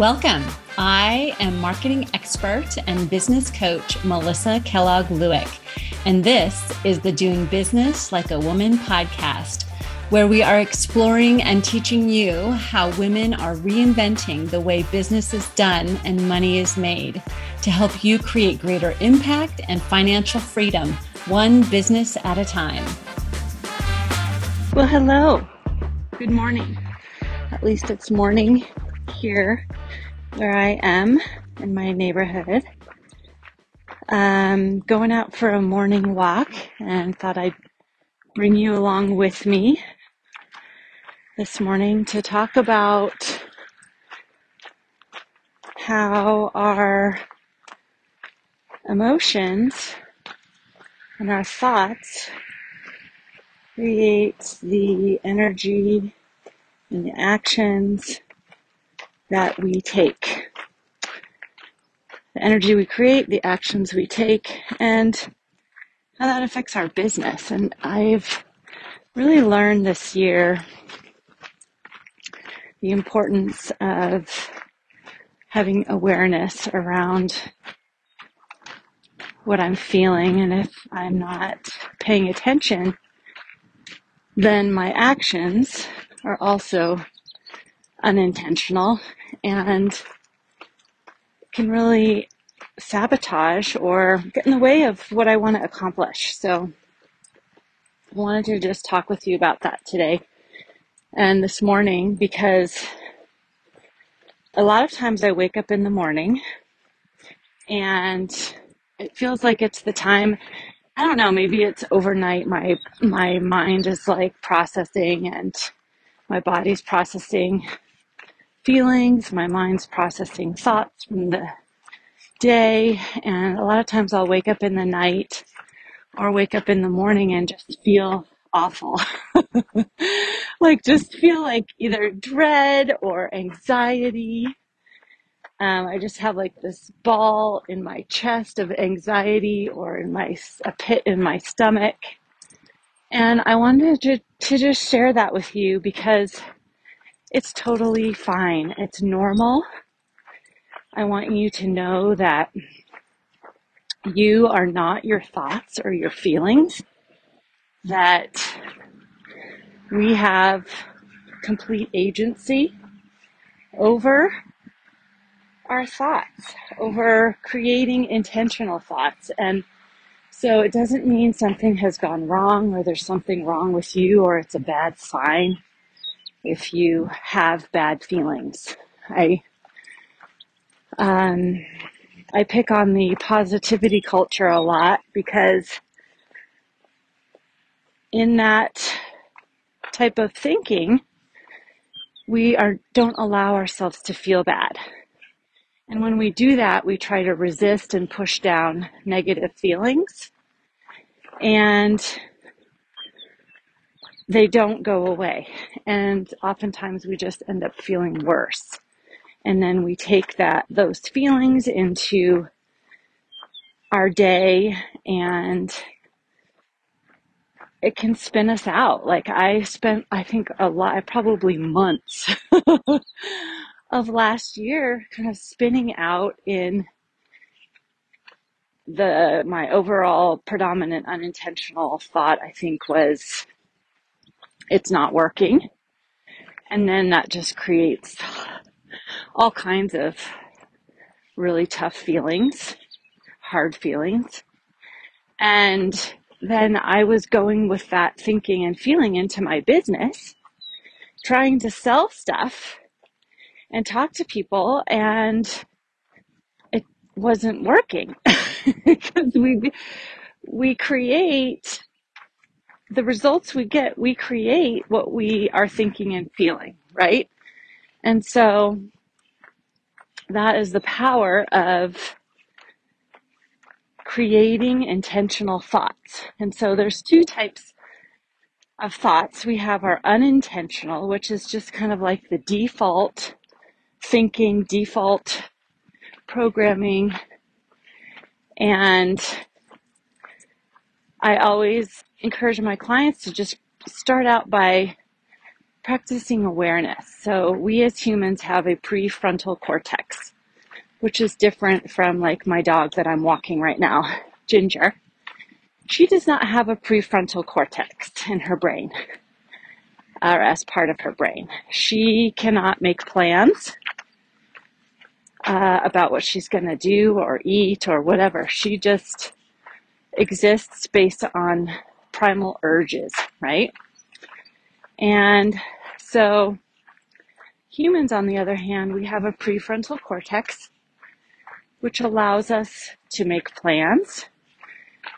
Welcome. I am marketing expert and business coach Melissa Kellogg Lewick, and this is the Doing Business Like a Woman podcast, where we are exploring and teaching you how women are reinventing the way business is done and money is made to help you create greater impact and financial freedom, one business at a time. Well, hello. Good morning. At least it's morning here where I am in my neighborhood. Um, going out for a morning walk and thought I'd bring you along with me this morning to talk about how our emotions and our thoughts create the energy and the actions that we take. The energy we create, the actions we take, and how that affects our business. And I've really learned this year the importance of having awareness around what I'm feeling. And if I'm not paying attention, then my actions are also unintentional and can really sabotage or get in the way of what I want to accomplish. So I wanted to just talk with you about that today and this morning because a lot of times I wake up in the morning and it feels like it's the time I don't know, maybe it's overnight my my mind is like processing and my body's processing feelings, my mind's processing thoughts from the day, and a lot of times I'll wake up in the night or wake up in the morning and just feel awful. like just feel like either dread or anxiety. Um, I just have like this ball in my chest of anxiety or in my a pit in my stomach. And I wanted to, to just share that with you because it's totally fine. It's normal. I want you to know that you are not your thoughts or your feelings, that we have complete agency over our thoughts, over creating intentional thoughts. And so it doesn't mean something has gone wrong or there's something wrong with you or it's a bad sign if you have bad feelings. I um, I pick on the positivity culture a lot because in that type of thinking, we are don't allow ourselves to feel bad. And when we do that, we try to resist and push down negative feelings. And they don't go away. And oftentimes we just end up feeling worse. And then we take that, those feelings into our day and it can spin us out. Like I spent, I think a lot, probably months of last year kind of spinning out in the, my overall predominant unintentional thought, I think was it's not working. And then that just creates all kinds of really tough feelings, hard feelings. And then I was going with that thinking and feeling into my business, trying to sell stuff and talk to people and it wasn't working because we we create the results we get, we create what we are thinking and feeling, right? And so that is the power of creating intentional thoughts. And so there's two types of thoughts. We have our unintentional, which is just kind of like the default thinking, default programming. And I always encourage my clients to just start out by practicing awareness. So we as humans have a prefrontal cortex, which is different from like my dog that I'm walking right now, Ginger. She does not have a prefrontal cortex in her brain or as part of her brain. She cannot make plans uh, about what she's going to do or eat or whatever. She just exists based on primal urges, right? And so humans, on the other hand, we have a prefrontal cortex, which allows us to make plans,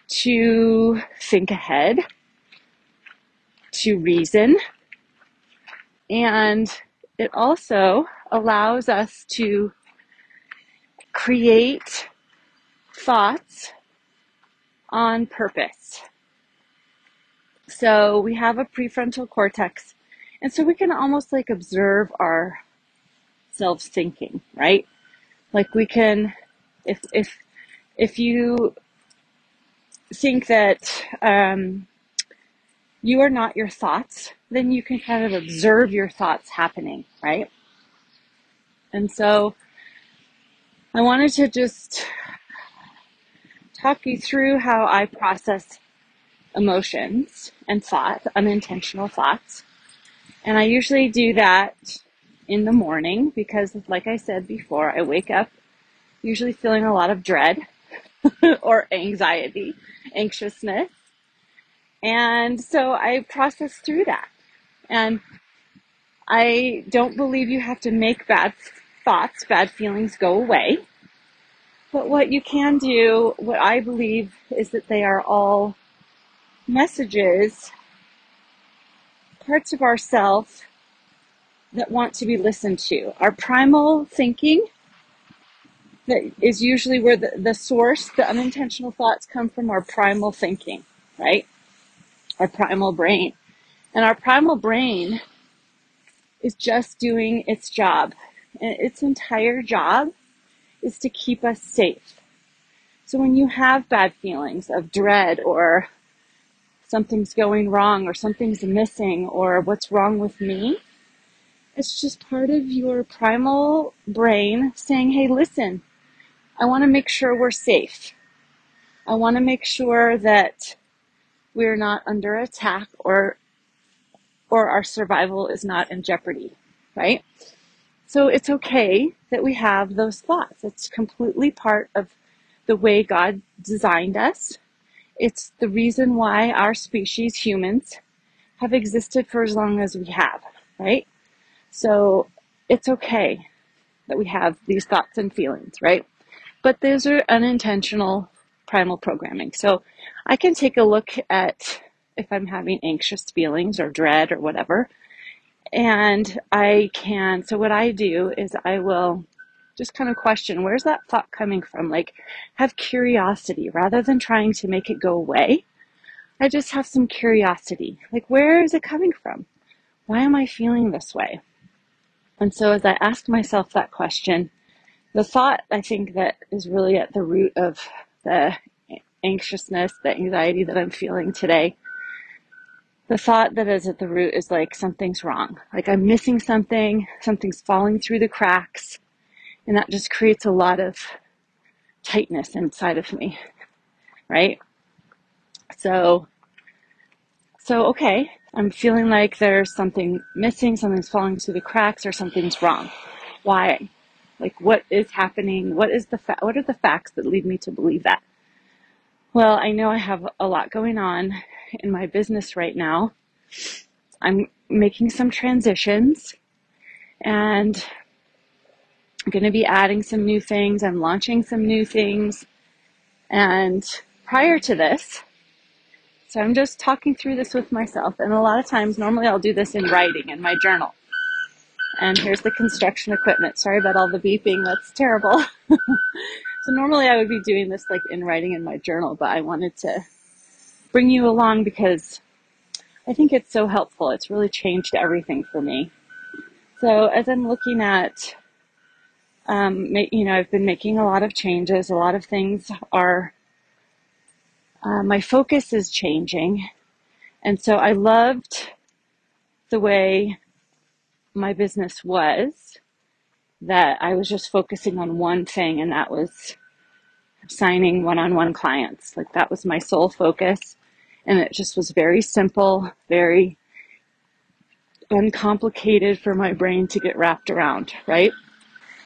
to think ahead, to reason, and it also allows us to create thoughts on purpose. So we have a prefrontal cortex, and so we can almost like observe our self thinking, right? Like we can, if if if you think that um, you are not your thoughts, then you can kind of observe your thoughts happening, right? And so I wanted to just talk you through how I process emotions and thoughts, unintentional thoughts. And I usually do that in the morning because, like I said before, I wake up usually feeling a lot of dread or anxiety, anxiousness. And so I process through that. And I don't believe you have to make bad thoughts, bad feelings go away. But what you can do, what I believe is that they are all messages, parts of ourself that want to be listened to. Our primal thinking that is usually where the, the source, the unintentional thoughts come from our primal thinking, right? Our primal brain. And our primal brain is just doing its job. And its entire job is to keep us safe. So when you have bad feelings of dread or something's going wrong or something's missing or what's wrong with me, it's just part of your primal brain saying, hey, listen, I want to make sure we're safe. I want to make sure that we're not under attack or or our survival is not in jeopardy, right? So it's okay that we have those thoughts. It's completely part of the way God designed us. It's the reason why our species, humans, have existed for as long as we have, right? So it's okay that we have these thoughts and feelings, right? But those are unintentional primal programming. So I can take a look at if I'm having anxious feelings or dread or whatever. And I can, so what I do is I will just kind of question where's that thought coming from? Like, have curiosity rather than trying to make it go away. I just have some curiosity. Like, where is it coming from? Why am I feeling this way? And so as I ask myself that question, the thought I think that is really at the root of the anxiousness, the anxiety that I'm feeling today the thought that is at the root is like something's wrong. Like I'm missing something, something's falling through the cracks, and that just creates a lot of tightness inside of me. Right? So so okay, I'm feeling like there's something missing, something's falling through the cracks or something's wrong. Why? Like what is happening? What is the fa- what are the facts that lead me to believe that? Well, I know I have a lot going on in my business right now. I'm making some transitions and I'm going to be adding some new things. I'm launching some new things. And prior to this, so I'm just talking through this with myself. And a lot of times, normally I'll do this in writing in my journal. And here's the construction equipment. Sorry about all the beeping. That's terrible. so normally I would be doing this like in writing in my journal, but I wanted to bring you along because I think it's so helpful. It's really changed everything for me. So as I'm looking at, um, you know, I've been making a lot of changes. A lot of things are, uh, my focus is changing. And so I loved the way my business was that I was just focusing on one thing, and that was signing one on one clients. Like that was my sole focus. And it just was very simple, very uncomplicated for my brain to get wrapped around, right?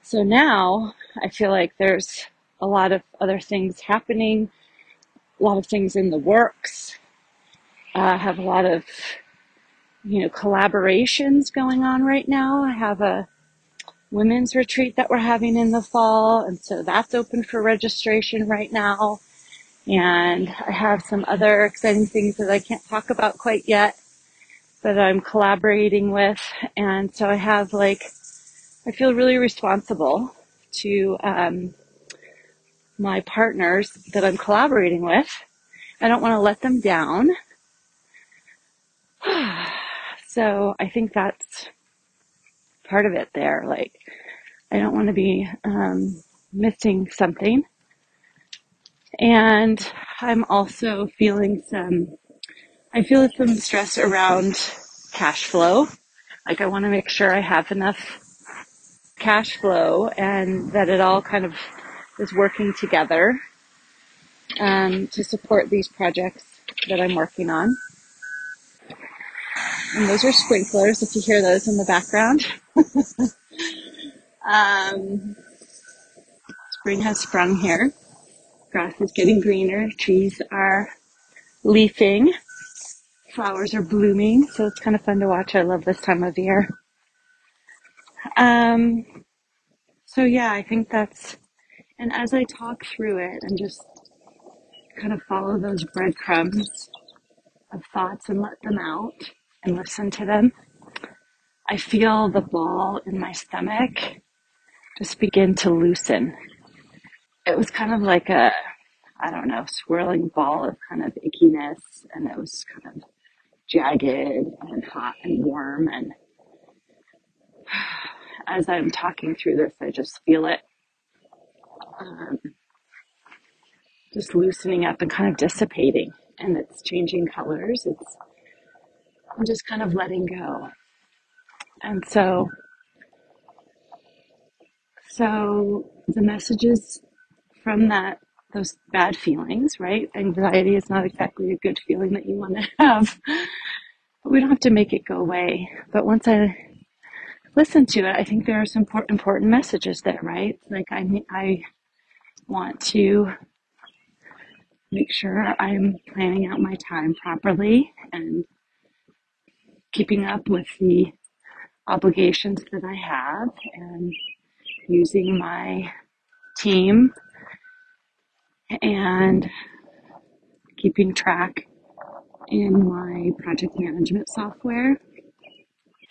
So now I feel like there's a lot of other things happening, a lot of things in the works. Uh, I have a lot of, you know, collaborations going on right now. I have a women's retreat that we're having in the fall, and so that's open for registration right now. And I have some other exciting things that I can't talk about quite yet, that I'm collaborating with. And so I have like, I feel really responsible to um, my partners that I'm collaborating with. I don't want to let them down. so I think that's part of it there. Like, I don't want to be um, missing something. And I'm also feeling some, I feel some stress around cash flow. Like, I want to make sure I have enough cash flow and that it all kind of is working together um, to support these projects that I'm working on. And those are sprinklers, if you hear those in the background. Um, spring has sprung here. Grass is getting greener. Trees are leafing. Flowers are blooming. So it's kind of fun to watch. I love this time of year. Um, so yeah, I think that's, and as I talk through it and just kind of follow those breadcrumbs of thoughts and let them out and listen to them, I feel the ball in my stomach just begin to loosen. It was kind of like a, I don't know, swirling ball of kind of ickiness and it was kind of jagged and hot and warm. And as I'm talking through this, I just feel it um, just loosening up and kind of dissipating and it's changing colors. It's, I'm just kind of letting go. And so, so the messages from that, those bad feelings, right? Anxiety is not exactly a good feeling that you want to have. But we don't have to make it go away. But once I listen to it, I think there are some important messages there, right? Like I, I want to make sure I'm planning out my time properly and keeping up with the obligations that I have and using my team and keeping track in my project management software,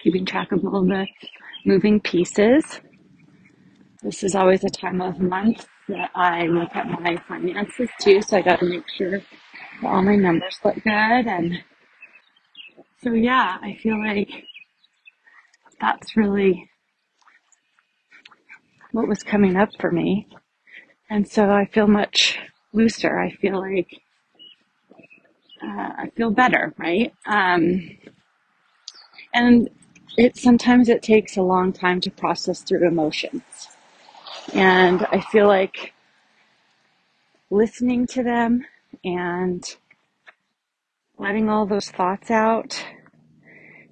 keeping track of all the moving pieces. This is always a time of month that I look at my finances too, so I got to make sure that all my numbers look good. And so, yeah, I feel like that's really what was coming up for me. And so I feel much looser. I feel like uh, I feel better, right? Um, and it sometimes it takes a long time to process through emotions, and I feel like listening to them and letting all those thoughts out.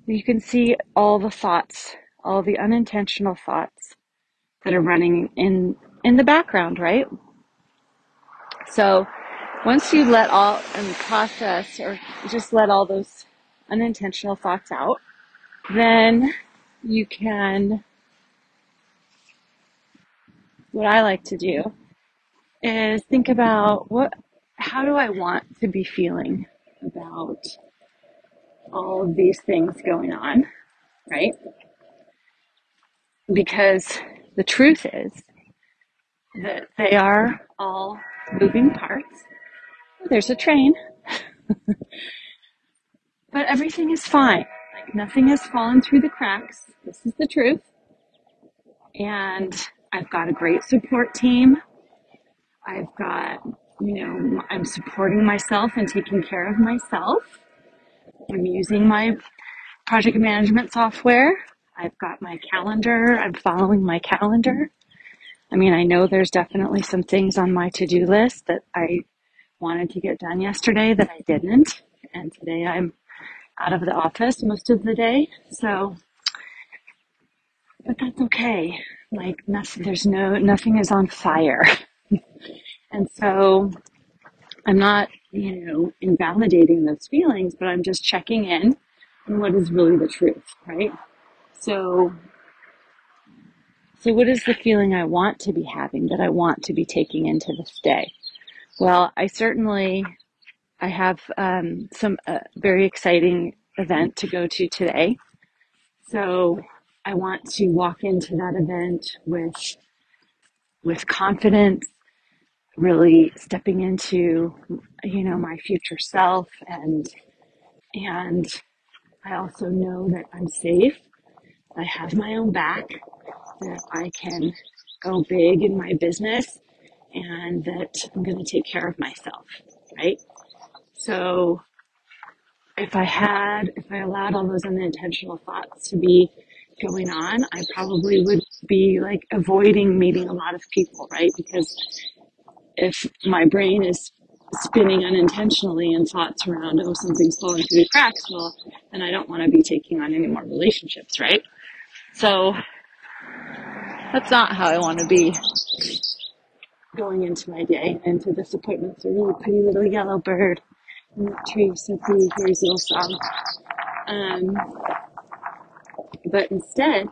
You can see all the thoughts, all the unintentional thoughts that are running in in the background, right? So once you let all and process or just let all those unintentional thoughts out, then you can, what I like to do is think about what, how do I want to be feeling about all of these things going on, right? Because the truth is that they are all moving parts. There's a train, but everything is fine. Nothing has fallen through the cracks. This is the truth. And I've got a great support team. I've got, you know, I'm supporting myself and taking care of myself. I'm using my project management software. I've got my calendar. I'm following my calendar. I mean, I know there's definitely some things on my to do list that I wanted to get done yesterday that I didn't. And today I'm out of the office most of the day. So, but that's okay. Like nothing, there's no, nothing is on fire. and so I'm not, you know, invalidating those feelings, but I'm just checking in on what is really the truth, right? So, so what is the feeling I want to be having that I want to be taking into this day? Well, I certainly, I have um, some uh, very exciting event to go to today. So I want to walk into that event with with confidence, really stepping into you know my future self and and I also know that I'm safe. I have my own back, that I can go big in my business and that I'm going to take care of myself, right? So if I had, if I allowed all those unintentional thoughts to be going on, I probably would be like avoiding meeting a lot of people, right? Because if my brain is spinning unintentionally in thoughts around, oh, something's falling through the cracks, well, then I don't want to be taking on any more relationships, right? So that's not how I want to be going into my day, into this appointment. A really pretty little yellow bird in the tree, so pretty, hears his little song. Um, but instead,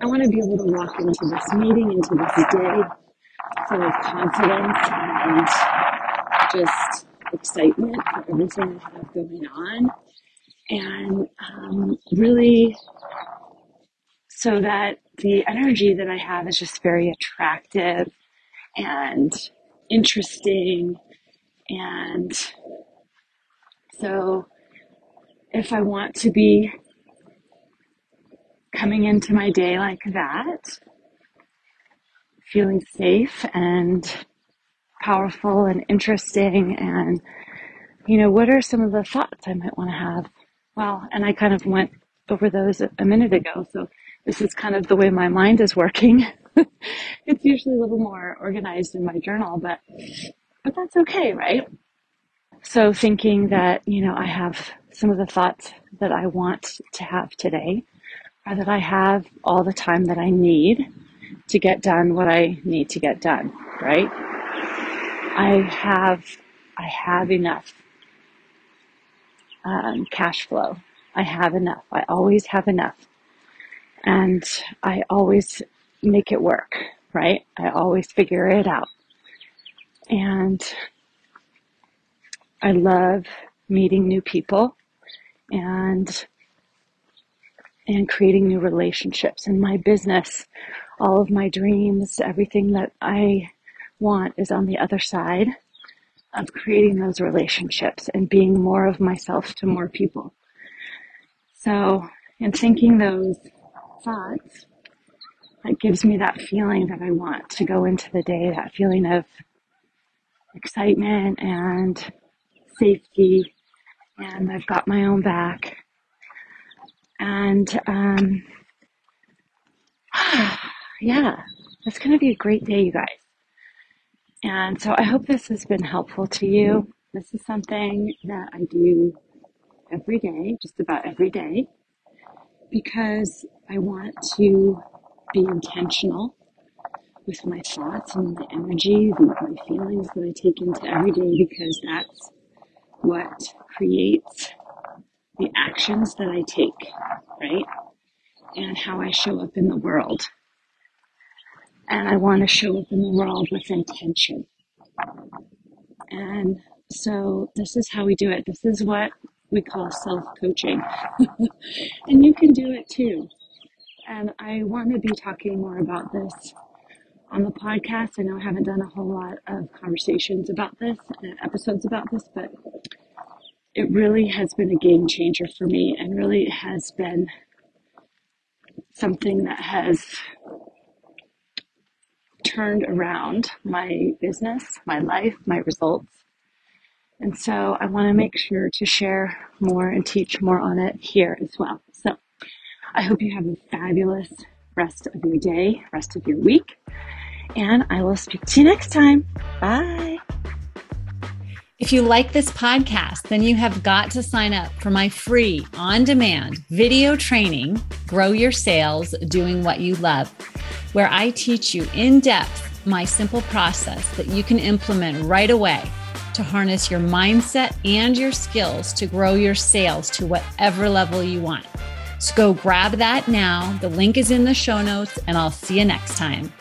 I want to be able to walk into this meeting, into this day, full of confidence and just excitement for everything I have going on. And um, really, so that the energy that I have is just very attractive and interesting. And so, if I want to be coming into my day like that, feeling safe and powerful and interesting and you know what are some of the thoughts i might want to have? Well and i kind of went over those a, minute ago so this is kind of the way my mind is working. It's usually a little more organized in my journal but but that's okay right so thinking that you know i have some of the thoughts that i want to have today are that i have all the time that i need to get done what i need to get done right I have I have enough um, cash flow. I have enough. I always have enough, and I always make it work. Right? I always figure it out, and I love meeting new people and and creating new relationships in my business. All of my dreams, everything that I want is on the other side of creating those relationships and being more of myself to more people. So, in thinking those thoughts, it gives me that feeling that I want to go into the day, that feeling of excitement and safety, and I've got my own back. And um, yeah, it's going to be a great day, you guys. And so I hope this has been helpful to you. This is something that I do every day, just about every day, because I want to be intentional with my thoughts and my energy, and my feelings that I take into every day, because that's what creates the actions that I take, right? And how I show up in the world and I want to show up in the world with intention. And so this is how we do it. This is what we call self coaching. and you can do it too. And I want to be talking more about this on the podcast. I know I haven't done a whole lot of conversations about this, and episodes about this, but it really has been a game changer for me and really has been something that has turned around my business, my life, my results. And so I want to make sure to share more and teach more on it here as well. So I hope you have a fabulous rest of your day, rest of your week, and I will speak to you next time. Bye. If you like this podcast, then you have got to sign up for my free on demand video training, Grow Your Sales Doing What You Love, where I teach you in depth my simple process that you can implement right away to harness your mindset and your skills to grow your sales to whatever level you want. So go grab that now. The link is in the show notes, and I'll see you next time.